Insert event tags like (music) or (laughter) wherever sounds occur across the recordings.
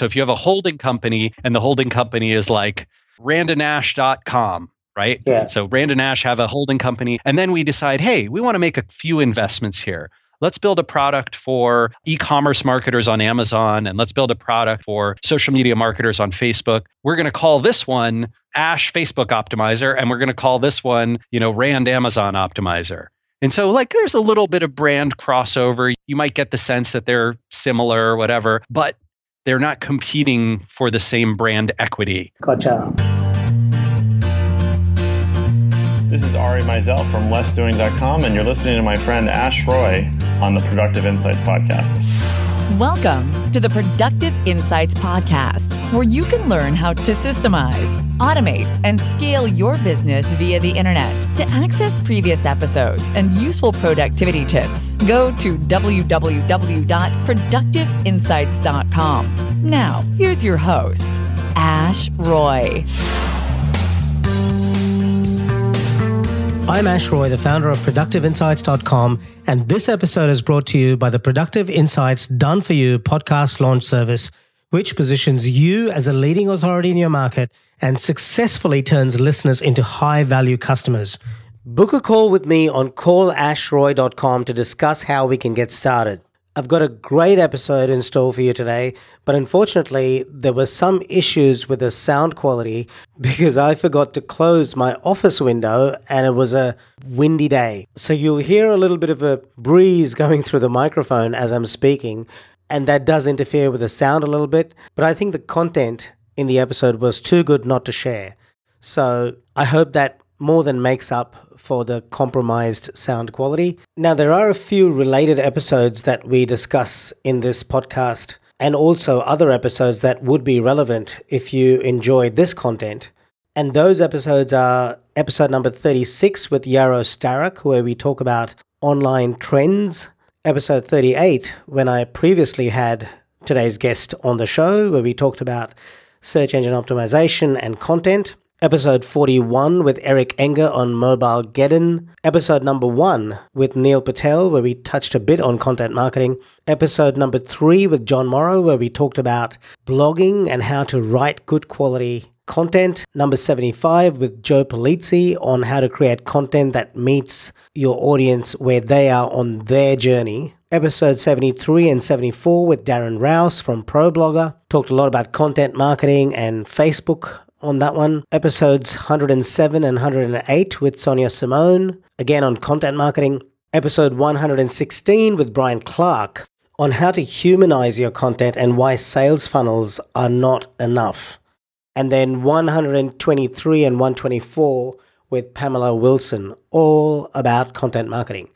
So if you have a holding company and the holding company is like randanash.com, right? Yeah. So Rand and Ash have a holding company. And then we decide, hey, we want to make a few investments here. Let's build a product for e commerce marketers on Amazon and let's build a product for social media marketers on Facebook. We're going to call this one Ash Facebook Optimizer and we're going to call this one, you know, Rand Amazon Optimizer. And so, like, there's a little bit of brand crossover. You might get the sense that they're similar or whatever, but they're not competing for the same brand equity. Gotcha. This is Ari Meisel from lessdoing.com, and you're listening to my friend Ash Roy on the Productive Insights Podcast. Welcome to the Productive Insights Podcast, where you can learn how to systemize, automate, and scale your business via the internet. To access previous episodes and useful productivity tips, go to www.productiveinsights.com. Now, here's your host, Ash Roy. I'm Ash Roy, the founder of ProductiveInsights.com, and this episode is brought to you by the Productive Insights Done For You podcast launch service, which positions you as a leading authority in your market and successfully turns listeners into high value customers. Book a call with me on callashroy.com to discuss how we can get started. I've got a great episode in store for you today, but unfortunately, there were some issues with the sound quality (laughs) because I forgot to close my office window and it was a windy day. So you'll hear a little bit of a breeze (laughs) going through the microphone as I'm speaking, and that does interfere with the sound a little bit, but I think the content in the episode was too good not to share. So I hope that more than makes up for the compromised sound quality. Now, there are a few related episodes that we discuss in this podcast, and also other episodes that would be relevant if you enjoy this content. And those episodes are episode number 36 with Yaro Starak, where we talk about online trends, episode 38, when I previously had today's guest on the show, where we talked about search engine optimization and content episode 41 with Eric Enge on Mobile Geddon, episode number 1 with Neil Patel, where we touched a bit on content marketing, episode number 3 with Jon Morrow, where we talked about blogging and how to write good quality content, number 75 with Joe Pulizzi on how to create content that meets your audience where they are on their journey. Episode 73 and 74 with Darren Rowse from ProBlogger. Talked a lot about content marketing and Facebook on that one. Episodes 107 and 108 with Sonia Simone, again on content marketing. Episode 116 with Brian Clark on how to humanize your content and why sales funnels are not enough. And then 123 and 124 with Pamela Wilson, all about content marketing.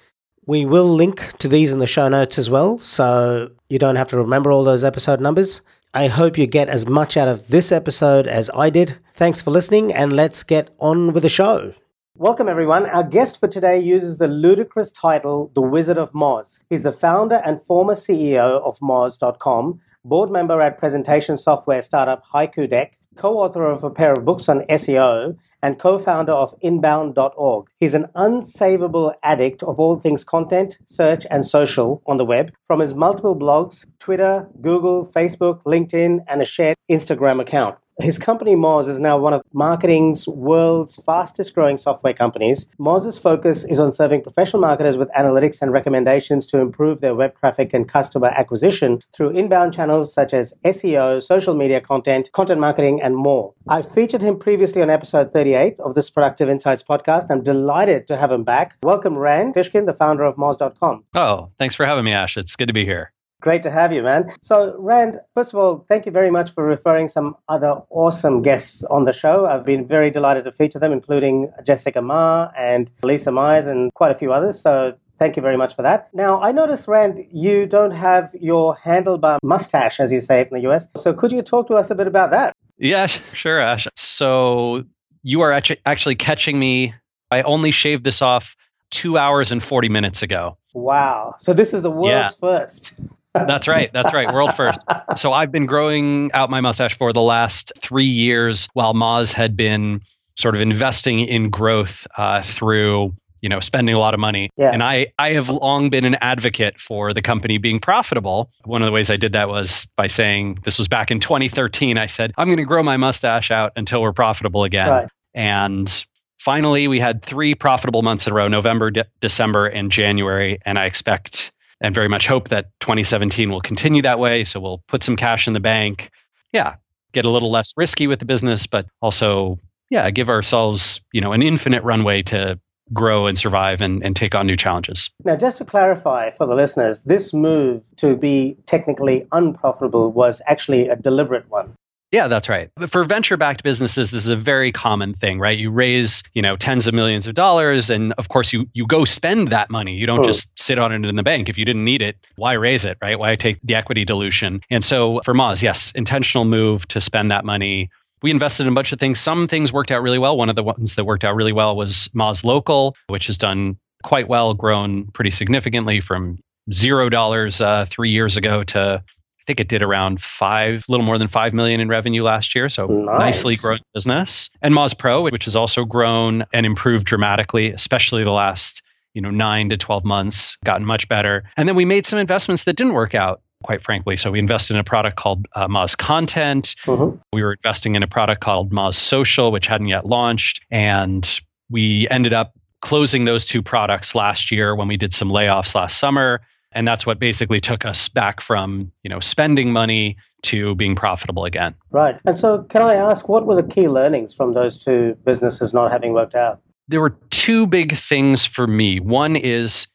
We will link to these in the show notes as well, so you don't have to remember all those episode numbers. I hope you get as much out of this episode as I did. Thanks for listening, and let's get on with the show. Welcome, everyone. Our guest for today uses the ludicrous title The Wizard of Moz. He's the founder and former CEO of Moz.com, board member at presentation software startup Haiku Deck, co author of a pair of books on SEO, and co founder of inbound.org. He's an unsavable addict of all things content, search, and social on the web, from his multiple blogs, Twitter, Google, Facebook, LinkedIn, and a shared Instagram account. His company Moz is now one of marketing's world's fastest growing software companies. Moz's focus is on serving professional marketers with analytics and recommendations to improve their web traffic and customer acquisition through inbound channels such as SEO, social media content, content marketing, and more. I featured him previously on episode 38 of this Productive Insights podcast. I'm delighted to have him back. Welcome, Rand Fishkin, the founder of Moz.com. Oh, thanks for having me, Ash. It's good to be here. Great to have you, man. So, Rand, first of all, thank you very much for referring some other awesome guests on the show. I've been very delighted to feature them, including Jessica Ma and Lisa Myers and quite a few others. So, Thank you very much for that. Now, I noticed, Rand, you don't have your handlebar mustache, as you say it in the US. So, could you talk to us a bit about that? Yeah, sure, Ash. So, you are actually catching me. I only shaved this off two hours and 40 minutes ago. Wow. So, this is a world's yeah. first. That's right. That's right. World first. So I've been growing out my mustache for the last three years while Moz had been sort of investing in growth uh, through you know, spending a lot of money. Yeah. And I, I have long been an advocate for the company being profitable. One of the ways I did that was by saying this was back in 2013. I said, I'm going to grow my mustache out until we're profitable again. Right. And finally, we had three profitable months in a row November, de- December, and January. And I expect and very much hope that 2017 will continue that way. So we'll put some cash in the bank. Yeah, get a little less risky with the business, but also, yeah, give ourselves, you know, an infinite runway to grow and survive and, and take on new challenges. Now, just to clarify for the listeners, this move to be technically unprofitable was actually a deliberate one. Yeah, that's right. But for venture-backed businesses, this is a very common thing, right? You raise, you know, tens of millions of dollars, and of course, you you go spend that money. You don't Hmm. just sit on it in the bank. If you didn't need it, why raise it, right? Why take the equity dilution? And so for Moz, yes, intentional move to spend that money. We invested in a bunch of things. Some things worked out really well. One of the ones that worked out really well was Moz Local, which has done quite well, grown pretty significantly from zero dollars uh, three years ago to I think it did around five, a little more than five million in revenue last year. So Nice. nicely grown business. And Moz Pro, which has also grown and improved dramatically, especially the last you know nine to twelve months, gotten much better. And then we made some investments that didn't work out. Quite frankly, so we invested in a product called uh, Moz Content. Mhm. We were investing in a product called Moz Social, which hadn't yet launched, and we ended up closing those two products last year when we did some layoffs last summer and that's what basically took us back from you know spending money to being profitable again Right. And so, can I ask, what were the key learnings from those two businesses not having worked out? there were two big things for me one is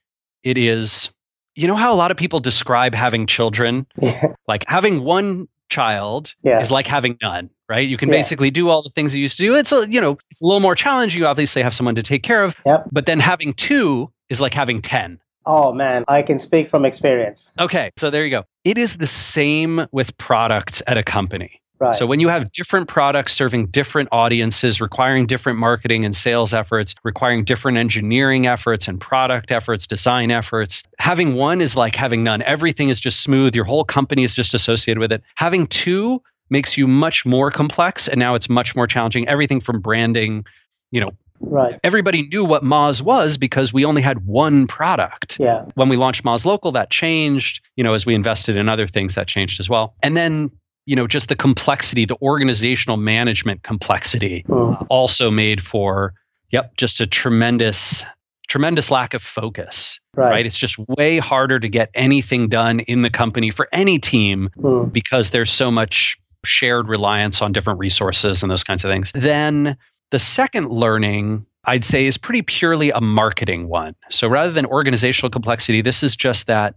it is you know how a lot of people describe having children Yeah. like having one child Yeah. is like having none right you can Yeah. basically do all the things you used to do it's a you know it's a little more challenging you obviously have someone to take care of Yep. but then having two is like having 10 Oh, man, I can speak from experience. okay so there you go it is the same with products at a company Right. So when you have different products serving different audiences, requiring different marketing and sales efforts, requiring different engineering efforts and product efforts, design efforts, having one is like having none. Everything is just smooth. Your whole company is just associated with it. Having two makes you much more complex and now it's much more challenging. Everything from branding, you know, right. everybody knew what Moz was because we only had one product Yeah. when we launched Moz Local, that changed. You know, as we invested in other things, that changed as well. And then, you know, just the complexity, the organizational management complexity Mm. also made for, yep, just a tremendous, tremendous lack of focus, Right. right? It's just way harder to get anything done in the company for any team Mm. because there's so much shared reliance on different resources and those kinds of things. Then the second learning, I'd say, is pretty purely a marketing one. So rather than organizational complexity, this is just that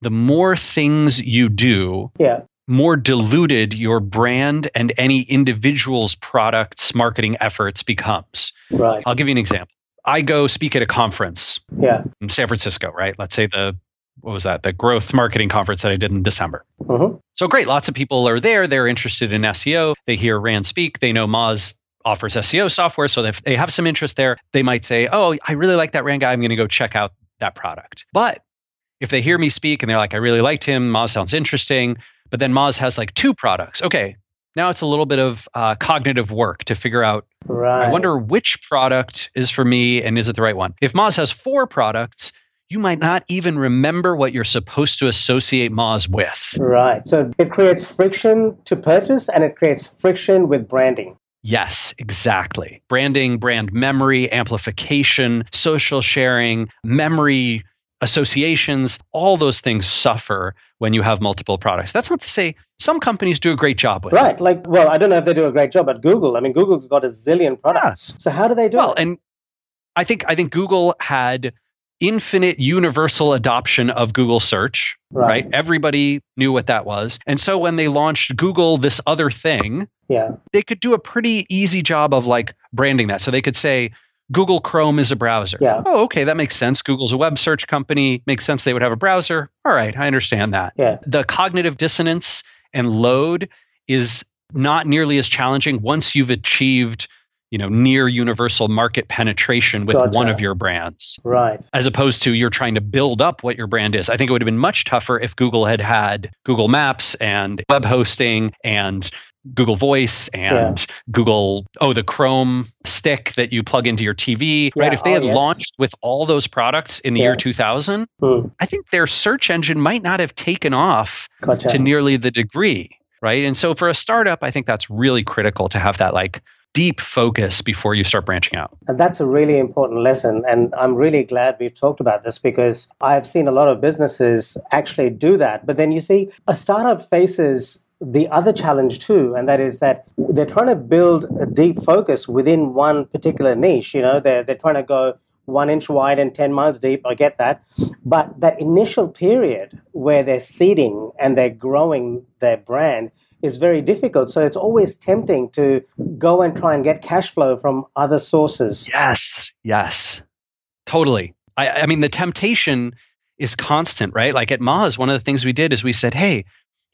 the more things you do, Yeah. more diluted your brand and any individual's products marketing efforts becomes. Right. I'll give you an example. I go speak at a conference Yeah. in San Francisco, right? Let's say the what was that? The growth marketing conference that I did in December. hmm So great, lots of people are there. They're interested in SEO. They hear Rand speak. They know Moz offers SEO software, so if they have some interest there, they might say, "Oh, I really like that Rand guy. I'm going to go check out that product." But if they hear me speak and they're like, "I really liked him. Moz sounds interesting," but then Moz has like two products. Okay, now it's a little bit of uh, cognitive work to figure out. Right. I wonder which product is for me and is it the right one. If Moz has four products. You might not even remember what you're supposed to associate Moz with. Right. So it creates friction to purchase and it creates friction with branding. Yes, exactly. Branding, brand memory, amplification, social sharing, memory associations, all those things suffer when you have multiple products. That's not to say some companies do a great job with it. Right. Like, well, I don't know if they do a great job at Google. I mean, Google's got a zillion products. So how do they do Well, it? Well, and I think I think Google had infinite universal adoption of Google search, Right. right? Everybody knew what that was. And so when they launched Google this other thing, yeah. they could do a pretty easy job of like branding that. So they could say Google Chrome is a browser. Yeah. Oh, okay, that makes sense. Google's a web search company. Makes sense they would have a browser. All right, I understand that. Yeah. The cognitive dissonance and load is not nearly as challenging once you've achieved you know near universal market penetration with Gotcha. one of your brands Right. as opposed to you're trying to build up what your brand is. I think it would have been much tougher if Google had had Google Maps and web hosting and Google Voice and Google, oh, the Chrome stick that you plug into your TV, Yeah, right? If they oh, had yes. launched with all those products in the Yeah. year 2000, Hmm. I think their search engine might not have taken off Gotcha. to nearly the degree, right? And so for a startup, I think that's really critical to have that like deep focus before you start branching out. And that's a really important lesson. And I'm really glad we've talked about this because I've seen a lot of businesses actually do that. But then you see, a startup faces the other challenge too, and that is that they're trying to build a deep focus within one particular niche. You know, they're, they're trying to go one inch wide and 10 miles deep. I get that. But that initial period where they're seeding and they're growing their brand is very difficult. So it's always tempting to go and try and get cash flow from other sources. Yes, yes, totally. I, I mean, the temptation is constant, right? Like at Moz, one of the things we did is we said, hey,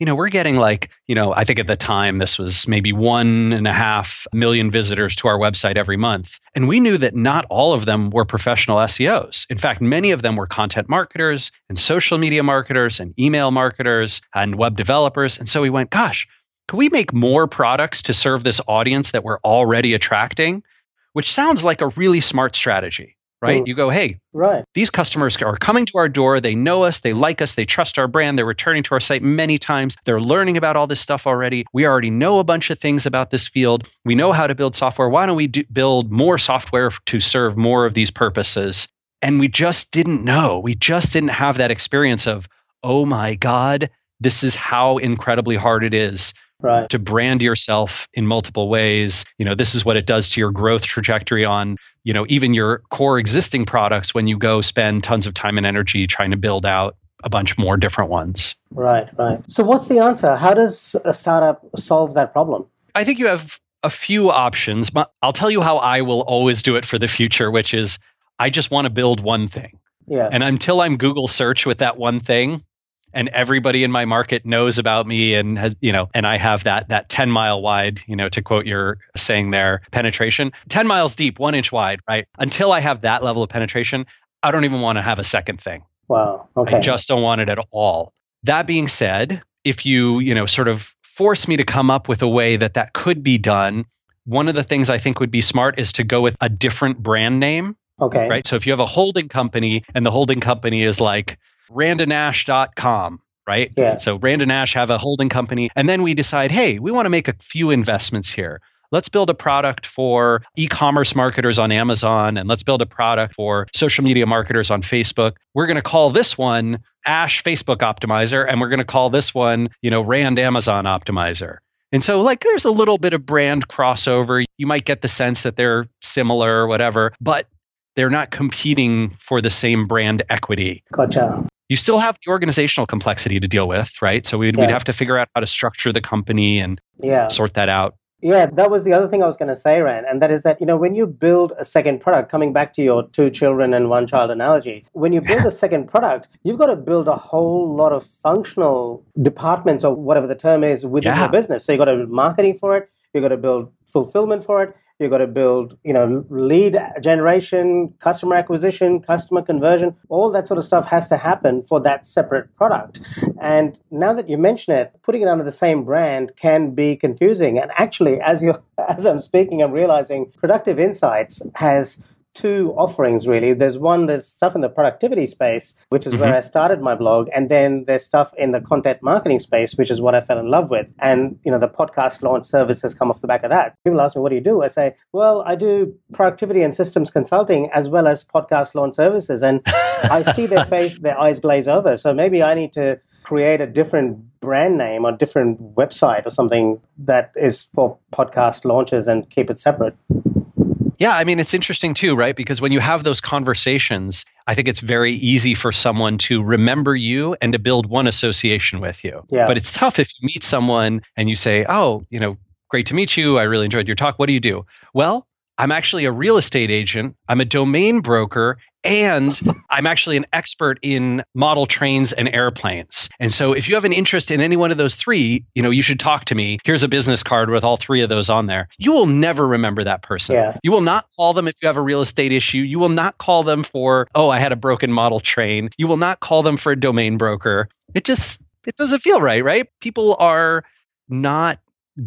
you know, we're getting like, you know, I think at the time this was maybe one and a half million visitors to our website every month. And we knew that not all of them were professional SEOs. In fact, many of them were content marketers and social media marketers and email marketers and web developers. And so we went, gosh, could we make more products to serve this audience that we're already attracting? Which sounds like a really smart strategy, right? Mm. You go, hey, Right. these customers are coming to our door. They know us. They like us. They trust our brand. They're returning to our site many times. They're learning about all this stuff already. We already know a bunch of things about this field. We know how to build software. Why don't we do, build more software to serve more of these purposes? And we just didn't know. We just didn't have that experience of, oh my God, this is how incredibly hard it is Right. to brand yourself in multiple ways. You know, this is what it does to your growth trajectory on, you know, even your core existing products when you go spend tons of time and energy trying to build out a bunch more different ones. Right. Right. So what's the answer? How does a startup solve that problem? I think you have a few options, but I'll tell you how I will always do it for the future, which is I just want to build one thing. Yeah. And until I'm Google search with that one thing, and everybody in my market knows about me and has you know and i have that that 10 mile wide you know to quote your saying there penetration 10 miles deep one inch wide right until i have that level of penetration i don't even want to have a second thing wow. Okay. i just don't want it at all that being said if you you know sort of force me to come up with a way that that could be done one of the things i think would be smart is to go with a different brand name okay. right? So if you have a holding company and the holding company is like randanash.com, right? Yeah. So Rand and Ash have a holding company and then we decide, hey, we want to make a few investments here. Let's build a product for e-commerce marketers on Amazon and let's build a product for social media marketers on Facebook. We're going to call this one Ash Facebook Optimizer and we're going to call this one, you know, Rand Amazon Optimizer. And so, like, there's a little bit of brand crossover. You might get the sense that they're similar or whatever, but they're not competing for the same brand equity. Gotcha. You still have the organizational complexity to deal with, right? So we'd, Yeah. we'd have to figure out how to structure the company and Yeah. sort that out. Yeah, that was the other thing I was going to say, Rand, and that is that, you know, when you build a second product, coming back to your two children and one child analogy, when you build a (laughs) second product, you've got to build a whole lot of functional departments or whatever the term is within Yeah. your business. So you've got to build marketing for it, you've got to build fulfillment for it, you've got to build, you know, lead generation, customer acquisition, customer conversion, all that sort of stuff has to happen for that separate product. And now that you mention it, putting it under the same brand can be confusing. And actually, as you (laughs) as I'm speaking, I'm realizing Productive Insights has two offerings really. There's one, there's stuff in the productivity space, which is where mm-hmm. I started my blog, and then there's stuff in the content marketing space, which is what I fell in love with. And you know, the podcast launch service has come off the back of that. People ask me, what do you do? I say, well, I do productivity and systems consulting as well as podcast launch services. And I (laughs) see their face, their eyes glaze over. So maybe I need to create a different brand name or different website or something that is for podcast launches and keep it separate. Yeah, I mean, it's interesting too, right? Because when you have those conversations, I think it's very easy for someone to remember you and to build one association with you. Yeah. But it's tough if you meet someone and you say, oh, you know, great to meet you. I really enjoyed your talk. What do you do? Well, I'm actually a real estate agent, I'm a domain broker, And I'm actually an expert in model trains and airplanes. And so if you have an interest in any one of those three, you know, you should talk to me. Here's a business card with all three of those on there. You will never remember that person. Yeah. You will not call them if you have a real estate issue. You will not call them for, oh, I had a broken model train. You will not call them for a domain broker. It just it doesn't feel right, right? People are not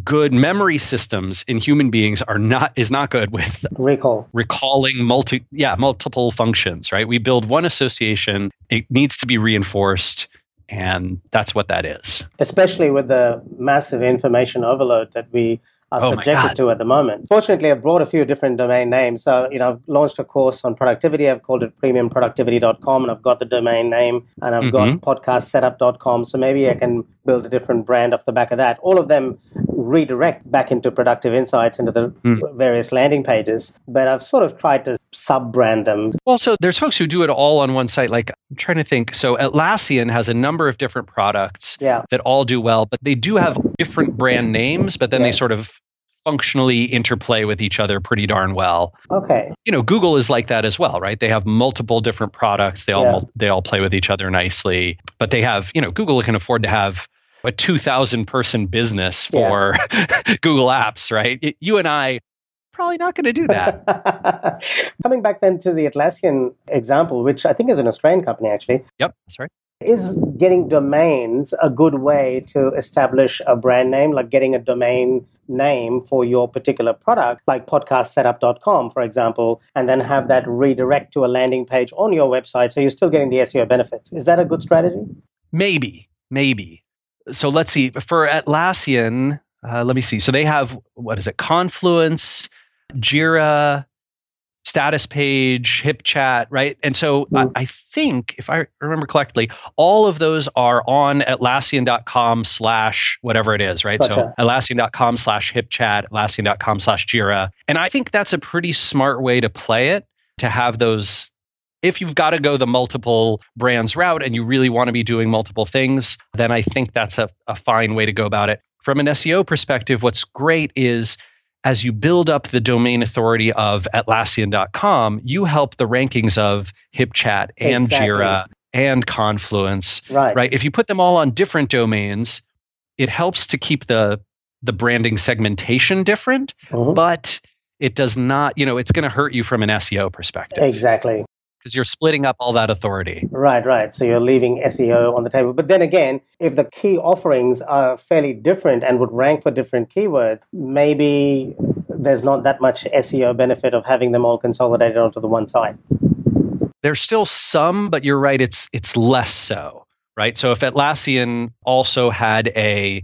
good memory systems in human beings are not is not good with Recall. recalling multi yeah multiple functions right we build one association it needs to be reinforced and that's what that is especially with the massive information overload that we are Oh subjected to at the moment. Fortunately, I've brought a few different domain names. So, you know, I've launched a course on productivity. I've called it premiumproductivity.com and I've got the domain name and I've Mhm. got podcastsetup.com. So maybe I can build a different brand off the back of that. All of them redirect back into productive insights into the Mm. various landing pages. But I've sort of tried to sub brand them. well so there's folks who do it all on one site like i'm trying to think so atlassian has a number of different products Yeah. that all do well but they do have different brand names but then Yeah. they sort of functionally interplay with each other pretty darn well Okay. you know google is like that as well right they have multiple different products they all Yeah. mul- they all play with each other nicely but they have you know google can afford to have a 2000 person business Yeah. for (laughs) google apps right It- you and i probably not going to do that. (laughs) Coming back then to the Atlassian example, which I think is an Australian company actually, yep that's right. Is getting domains a good way to establish a brand name, like getting a domain name for your particular product, like podcastsetup.com, for example, and then have that redirect to a landing page on your website so you're still getting the SEO benefits. Is that a good strategy? maybe maybe. So let's see. For atlassian uh, let me see. So they have what is it? Confluence jira status page hipchat right and so. I, mm-hmm. I think if i remember correctly all of those are on atlassian.com slash whatever it is right so Gotcha. atlassian.com slash hipchat atlassian.com slash jira and i think that's a pretty smart way to play it to have those if you've got to go the multiple brands route and you really want to be doing multiple things, then I think that's a, a fine way to go about it. From an SEO perspective, what's great is as you build up the domain authority of Atlassian.com, you help the rankings of HipChat and Exactly. Jira and Confluence, Right. right? If you put them all on different domains, it helps to keep the the branding segmentation different, Mhm. but it does not, you know, it's going to hurt you from an SEO perspective Exactly. Because you're splitting up all that authority. Right, right. So you're leaving SEO on the table. But then again, if the key offerings are fairly different and would rank for different keywords, maybe there's not that much SEO benefit of having them all consolidated onto the one site. There's still some, but you're right, it's it's less so, right? So if Atlassian also had a,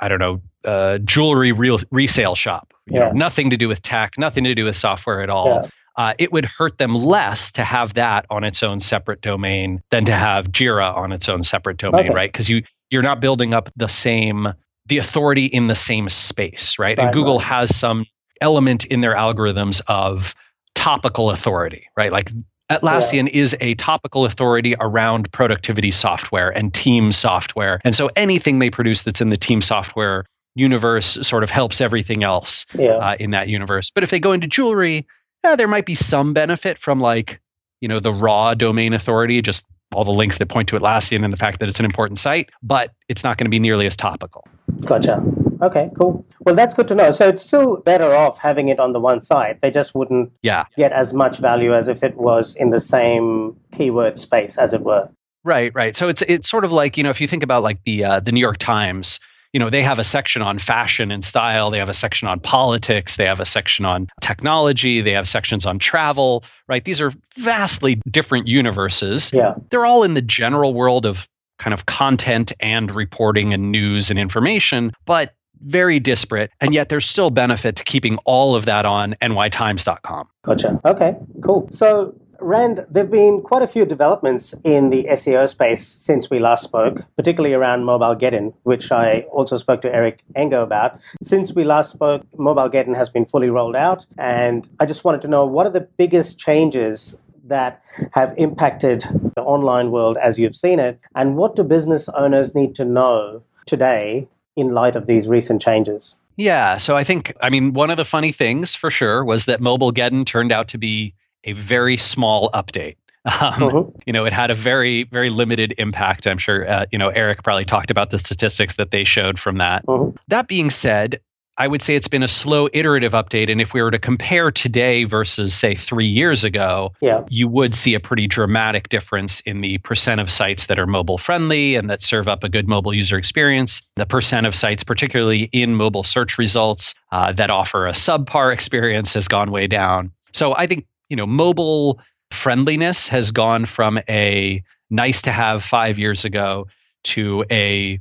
I don't know, uh, jewelry real, resale shop, you Yeah. know, nothing to do with tech, nothing to do with software at all. Yeah. Uh, it would hurt them less to have that on its own separate domain than to have Jira on its own separate domain, Okay. right? Because you you're not building up the same the authority in the same space, right? Right, and Google right. has some element in their algorithms of topical authority, right? Like Atlassian is a topical authority around productivity software and team software. And so anything they produce that's in the team software universe sort of helps everything else Yeah. uh, in that universe. But if they go into jewelry, eh, there might be some benefit from like, you know, the raw domain authority, just all the links that point to Atlassian and the fact that it's an important site, but it's not going to be nearly as topical. Gotcha. Okay, cool. Well, that's good to know. So it's still better off having it on the one site. They just wouldn't Yeah. get as much value as if it was in the same keyword space, as it were. Right, right. So it's it's sort of like you know if you think about like the uh, the New York Times, you know they have a section on fashion and style, they have a section on politics, they have a section on technology, they have sections on travel. Right, these are vastly different universes. Yeah. They're all in the general world of kind of content and reporting and news and information, but very disparate. And yet there's still benefit to keeping all of that on nytimes.com. Gotcha. Okay, cool. So, Rand, there have been quite a few developments in the SEO space since we last spoke, particularly around Mobile Geddon, which I also spoke to Eric Enge about. Since we last spoke, Mobile Geddon has been fully rolled out, and I just wanted to know what are the biggest changes that have impacted the online world as you've seen it, and what do business owners need to know today in light of these recent changes? Yeah. So I think, I mean, one of the funny things for sure was that Mobile Geddon turned out to be a very small update. Um, mm-hmm. You know, it had a very, very limited impact. I'm sure, uh, you know, Eric probably talked about the statistics that they showed from that. Mm-hmm. That being said, I would say it's been a slow iterative update. And if we were to compare today versus, say, three years ago, yeah. you would see a pretty dramatic difference in the percent of sites that are mobile friendly and that serve up a good mobile user experience. The percent of sites, particularly in mobile search results, uh, that offer a subpar experience has gone way down. So I think, you know, mobile friendliness has gone from a nice to have five years ago to a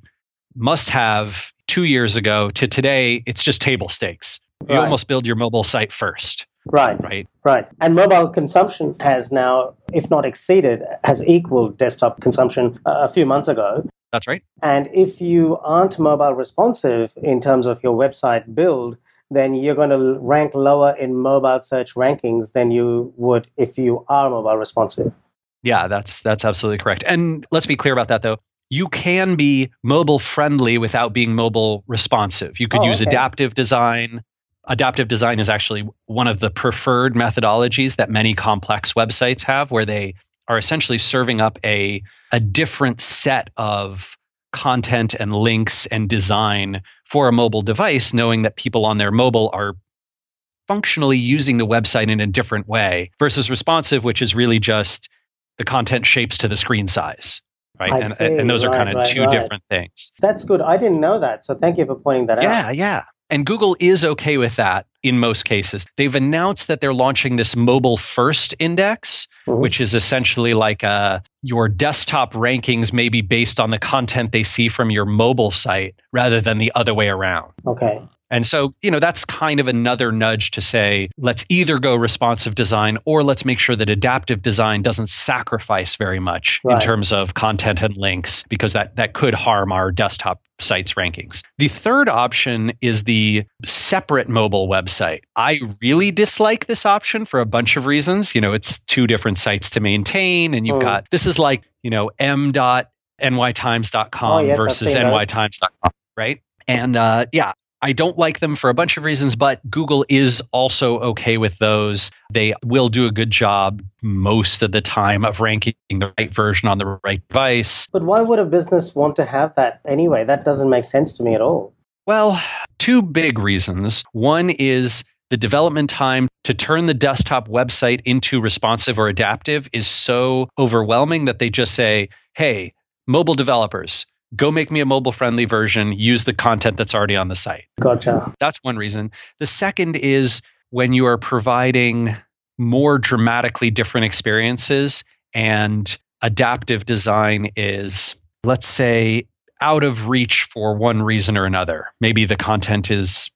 must have two years ago to today, it's just table stakes. You right. almost build your mobile site first. Right. Right. Right. And mobile consumption has now, if not exceeded, has equaled desktop consumption uh, a few months ago. That's right. And if you aren't mobile responsive in terms of your website build, then you're going to rank lower in mobile search rankings than you would if you are mobile responsive. Yeah, that's that's absolutely correct. And let's be clear about that though you can be mobile friendly without being mobile responsive. You could oh, use okay. adaptive design. Adaptive design is actually one of the preferred methodologies that many complex websites have, where they are essentially serving up a, a different set of content and links and design for a mobile device, knowing that people on their mobile are functionally using the website in a different way versus responsive, which is really just the content shapes to the screen size right? And, and, those right, are kind of right, two right. different things. That's good. I didn't know that. So thank you for pointing that yeah, out. Yeah, yeah. And Google is okay with that in most cases. They've announced that they're launching this mobile first index, mm-hmm. which is essentially like uh, your desktop rankings may be based on the content they see from your mobile site rather than the other way around. Okay. And so, you know, that's kind of another nudge to say, let's either go responsive design or let's make sure that adaptive design doesn't sacrifice very much right. in terms of content and links, because that, that could harm our desktop sites rankings. The third option is the separate mobile website. I really dislike this option for a bunch of reasons. You know, it's two different sites to maintain, and you've mm. got this is like, you know, m.nytimes.com oh, yes, versus nytimes.com, right? And uh, yeah, I don't like them for a bunch of reasons, but Google is also okay with those. They will do a good job most of the time of ranking the right version on the right device. But why would a business want to have that anyway? That doesn't make sense to me at all. Well, two big reasons. One is the development time to turn the desktop website into responsive or adaptive is so overwhelming that they just say, hey, mobile developers, go make me a mobile friendly version, use the content that's already on the site. Gotcha. That's one reason. The second is when you are providing more dramatically different experiences and adaptive design is, let's say, out of reach for one reason or another. Maybe the content is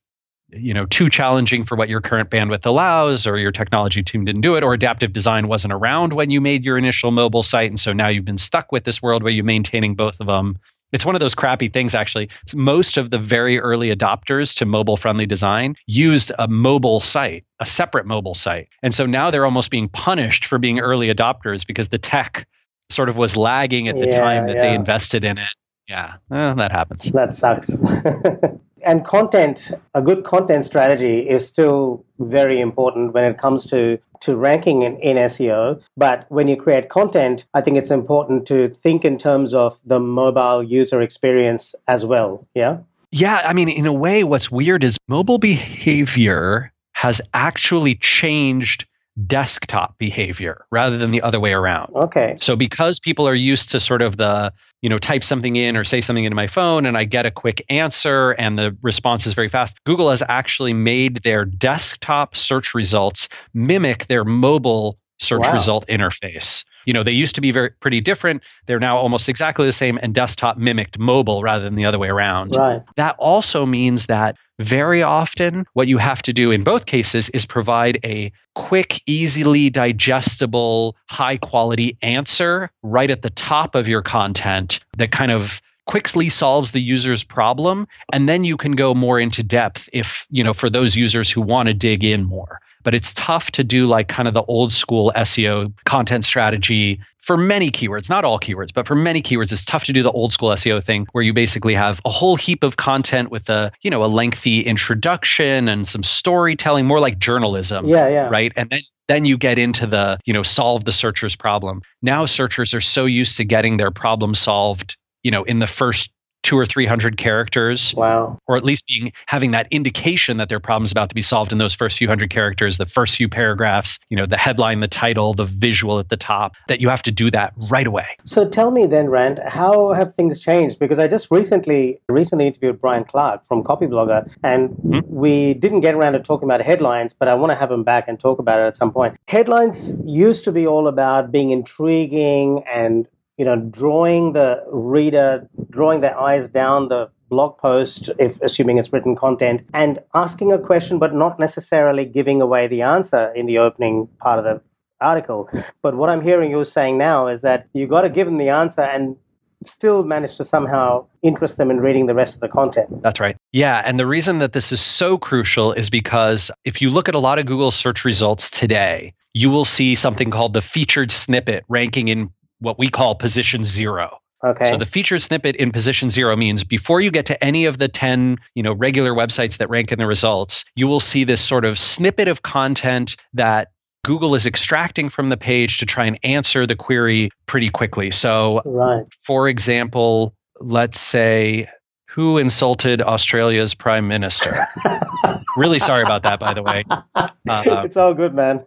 you know too challenging for what your current bandwidth allows or your technology team didn't do it or adaptive design wasn't around when you made your initial mobile site and so now you've been stuck with this world where you're maintaining both of them it's one of those crappy things, actually. Most of the very early adopters to mobile friendly design used a mobile site, a separate mobile site. And so now they're almost being punished for being early adopters because the tech sort of was lagging at the yeah, time that yeah. they invested in it. Yeah, well, that happens. That sucks. (laughs) and content, a good content strategy is still very important when it comes to to ranking in, in SEO. But when you create content, I think it's important to think in terms of the mobile user experience as well. Yeah. Yeah. I mean, in a way, what's weird is mobile behavior has actually changed desktop behavior rather than the other way around. Okay. So because people are used to sort of the, you know, type something in or say something into my phone and I get a quick answer and the response is very fast, Google has actually made their desktop search results mimic their mobile search wow. result interface. You know, they used to be very pretty different. They're now almost exactly the same, and desktop mimicked mobile rather than the other way around. Right. That also means that very often what you have to do in both cases is provide a quick, easily digestible, high quality answer right at the top of your content that kind of quickly solves the user's problem and then you can go more into depth if you know for those users who want to dig in more but it's tough to do like kind of the old school SEO content strategy for many keywords, not all keywords, but for many keywords, it's tough to do the old school SEO thing where you basically have a whole heap of content with a, you know, a lengthy introduction and some storytelling, more like journalism. Yeah, yeah. Right. And then then you get into the, you know, solve the searcher's problem. Now searchers are so used to getting their problem solved, you know, in the first two or three hundred characters. Wow. Or at least being having that indication that their problem's about to be solved in those first few hundred characters, the first few paragraphs, you know, the headline, the title, the visual at the top, that you have to do that right away. So tell me then, Rand, how have things changed? Because I just recently recently interviewed Brian Clark from Copyblogger, and mm-hmm. we didn't get around to talking about headlines, but I want to have him back and talk about it at some point. Headlines used to be all about being intriguing and you know, drawing the reader, drawing their eyes down the blog post, if assuming it's written content, and asking a question, but not necessarily giving away the answer in the opening part of the article. But what I'm hearing you saying now is that you got to give them the answer and still manage to somehow interest them in reading the rest of the content. That's right. Yeah. And the reason that this is so crucial is because if you look at a lot of Google search results today, you will see something called the featured snippet ranking in what we call position zero. Okay. So the featured snippet in position zero means before you get to any of the 10, you know, regular websites that rank in the results, you will see this sort of snippet of content that Google is extracting from the page to try and answer the query pretty quickly. So, right. for example, let's say who insulted Australia's prime minister? (laughs) really sorry about that, by the way. (laughs) Uh, it's all good, man.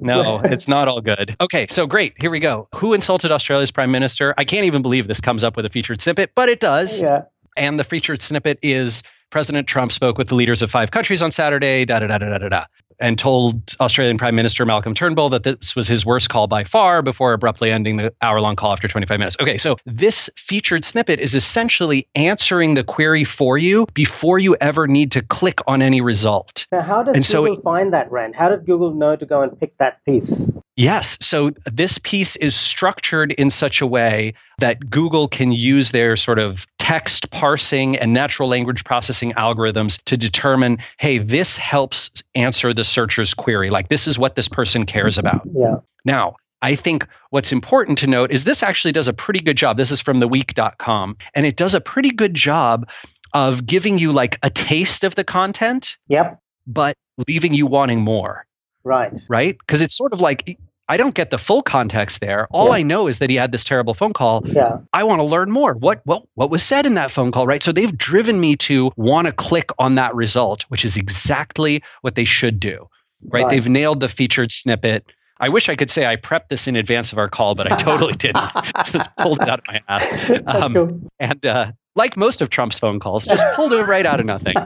no, it's not all good. Okay, so great. Here we go. Who insulted Australia's prime minister? I can't even believe this comes up with a featured snippet, but it does. Yeah. And the featured snippet is President Trump spoke with the leaders of five countries on Saturday, da da da da da da and told Australian Prime Minister Malcolm Turnbull that this was his worst call by far before abruptly ending the hour long call after 25 minutes. Okay, so this featured snippet is essentially answering the query for you before you ever need to click on any result. Now, how does and Google so, find that, Rand? How did Google know to go and pick that piece? Yes. So this piece is structured in such a way that Google can use their sort of text parsing and natural language processing algorithms to determine hey, this helps answer the searcher's query. Like, this is what this person cares about. Yeah. Now, I think what's important to note is this actually does a pretty good job. This is from theweek.com, and it does a pretty good job of giving you like a taste of the content. Yep. But leaving you wanting more. Right. Right? Because it's sort of like I don't get the full context there. All yeah. I know is that he had this terrible phone call. Yeah. I want to learn more. What what what was said in that phone call, right? So they've driven me to want to click on that result, which is exactly what they should do. Right? right. They've nailed the featured snippet. I wish I could say I prepped this in advance of our call, but I totally (laughs) didn't. just pulled it out of my ass. (laughs) Um, cool. And uh, like most of Trump's phone calls, just pulled it right out of nothing. (laughs)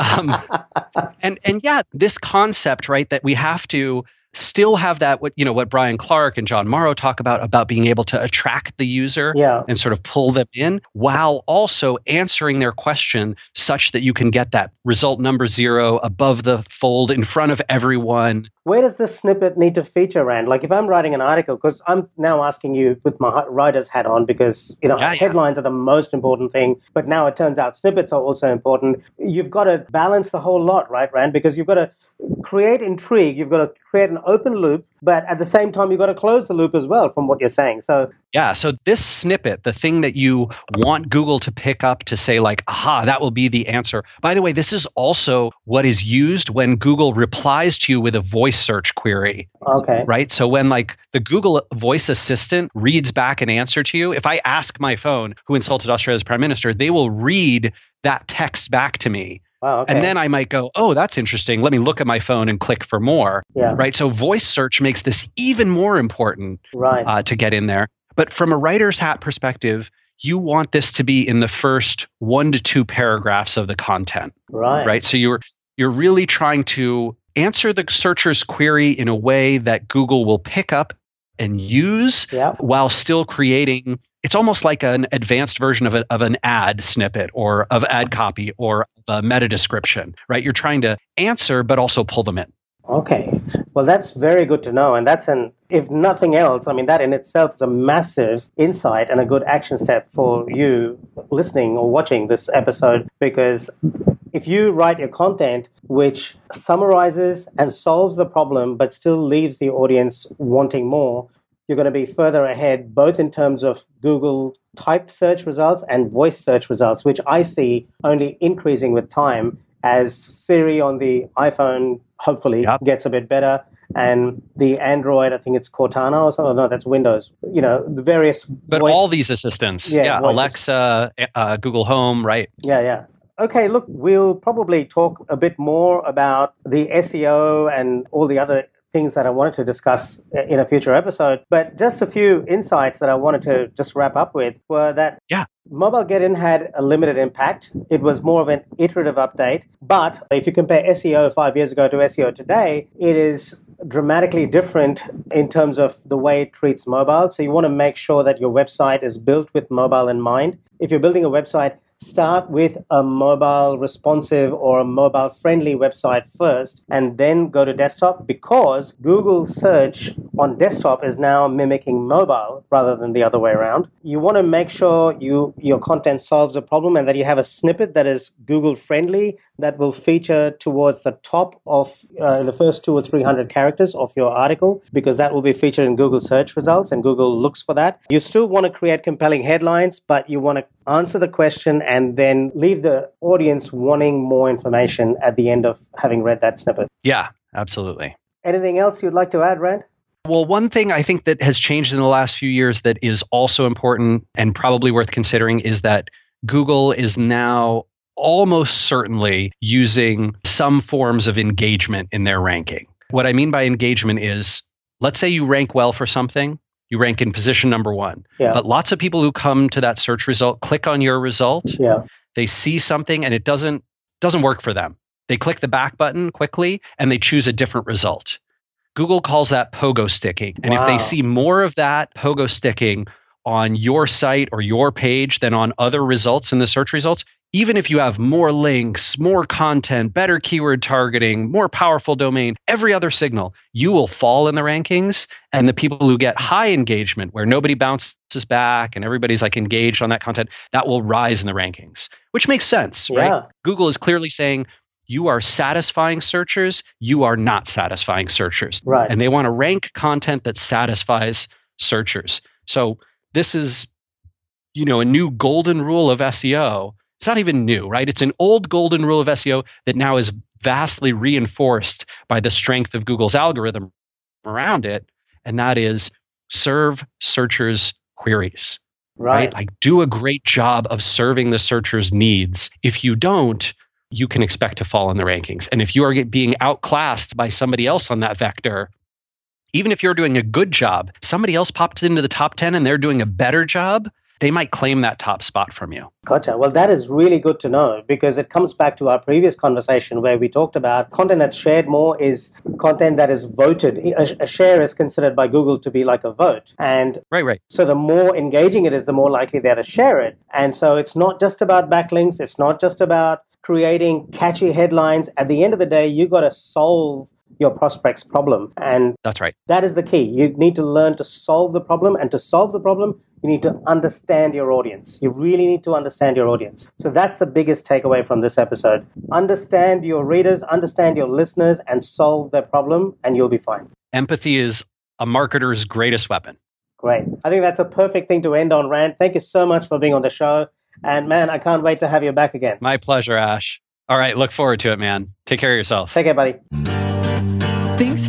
Um, and and yeah, this concept, right, that we have to still have that what you know what Brian Clark and Jon Morrow talk about about being able to attract the user yeah. and sort of pull them in while also answering their question such that you can get that result number 0 above the fold in front of everyone where does this snippet need to feature, Rand? Like if I'm writing an article, because I'm now asking you with my writer's hat on, because you know yeah, headlines yeah. are the most important thing, but now it turns out snippets are also important. You've got to balance the whole lot, right, Rand? Because you've got to create intrigue, you've got to create an open loop, but at the same time, you've got to close the loop as well, from what you're saying. So yeah, so this snippet, the thing that you want Google to pick up to say, like, aha, that will be the answer. By the way, this is also what is used when Google replies to you with a voice search query. Okay. Right? So when like the Google voice assistant reads back an answer to you, if I ask my phone who insulted Australia's prime minister, they will read that text back to me. Wow, okay. And then I might go, oh, that's interesting. Let me look at my phone and click for more. Yeah. Right. So voice search makes this even more important right. uh, to get in there. But from a writer's hat perspective, you want this to be in the first one to two paragraphs of the content. Right. Right. So you're you're really trying to answer the searcher's query in a way that Google will pick up and use yep. while still creating it's almost like an advanced version of, a, of an ad snippet or of ad copy or a meta description right you're trying to answer but also pull them in Okay. Well, that's very good to know. And that's an, if nothing else, I mean, that in itself is a massive insight and a good action step for you listening or watching this episode because if you write your content which summarizes and solves the problem but still leaves the audience wanting more, you're going to be further ahead both in terms of Google typed search results and voice search results, which I see only increasing with time as Siri on the iPhone hopefully yep. gets a bit better and the Android, I think it's Cortana or something. No, that's Windows. You know, the various. But voice, all these assistants, yeah, yeah Alexa, uh, Google Home, right? Yeah, yeah. Okay, look, we'll probably talk a bit more about the SEO and all the other things that I wanted to discuss in a future episode. But just a few insights that I wanted to just wrap up with were that yeah. Mobile Geddon had a limited impact. It was more of an iterative update. But if you compare SEO five years ago to SEO today, it is dramatically different in terms of the way it treats mobile. So you want to make sure that your website is built with mobile in mind. If you're building a website, start with a mobile responsive or a mobile friendly website first and then go to desktop because Google search on desktop is now mimicking mobile rather than the other way around. You want to make sure you your content solves a problem and that you have a snippet that is Google friendly that will feature towards the top of uh, the first two or three hundred characters of your article because that will be featured in Google search results and Google looks for that. You still want to create compelling headlines, but you want to answer the question and then leave the audience wanting more information at the end of having read that snippet. Yeah, absolutely. Anything else you'd like to add, Rand? Well, one thing I think that has changed in the last few years that is also important and probably worth considering is that Google is now almost certainly using some forms of engagement in their ranking. What I mean by engagement is let's say you rank well for something you rank in position number one. Yeah. But lots of people who come to that search result click on your result. Yeah. They see something and it doesn't doesn't work for them. They click the back button quickly and they choose a different result. Google calls that pogo sticking. And wow. if they see more of that pogo sticking on your site or your page than on other results in the search results, even if you have more links, more content, better keyword targeting, more powerful domain, every other signal, you will fall in the rankings. And the people who get high engagement, where nobody bounces back and everybody's like engaged on that content, that will rise in the rankings, which makes sense, yeah. right? Google is clearly saying, you are satisfying searchers, you are not satisfying searchers. Right. And they want to rank content that satisfies searchers. So this is, you know, a new golden rule of SEO it's not even new, right? It's an old golden rule of SEO that now is vastly reinforced by the strength of Google's algorithm around it, and that is serve searchers queries. Right. right. Like do a great job of serving the searcher's needs. If you don't, you can expect to fall in the rankings. And if you are being outclassed by somebody else on that vector, even if you're doing a good job, somebody else popped into the top 10 and they're doing a better job, they might claim that top spot from you. Gotcha. Well, that is really good to know because it comes back to our previous conversation where we talked about content that's shared more is content that is voted. A, a share is considered by Google to be like a vote. And right, right. So the more engaging it is, the more likely they're to share it. And so it's not just about backlinks. It's not just about creating catchy headlines. At the end of the day, you've got to solve your prospect's problem. And that's right. That is the key. You need to learn to solve the problem. And to solve the problem, you need to understand your audience. You really need to understand your audience. So that's the biggest takeaway from this episode. Understand your readers, understand your listeners, and solve their problem, and you'll be fine. Empathy is a marketer's greatest weapon. Great. I think that's a perfect thing to end on, Rand. Thank you so much for being on the show. And man, I can't wait to have you back again. My pleasure, Ash. All right, look forward to it, man. Take care of yourself. Take care, buddy.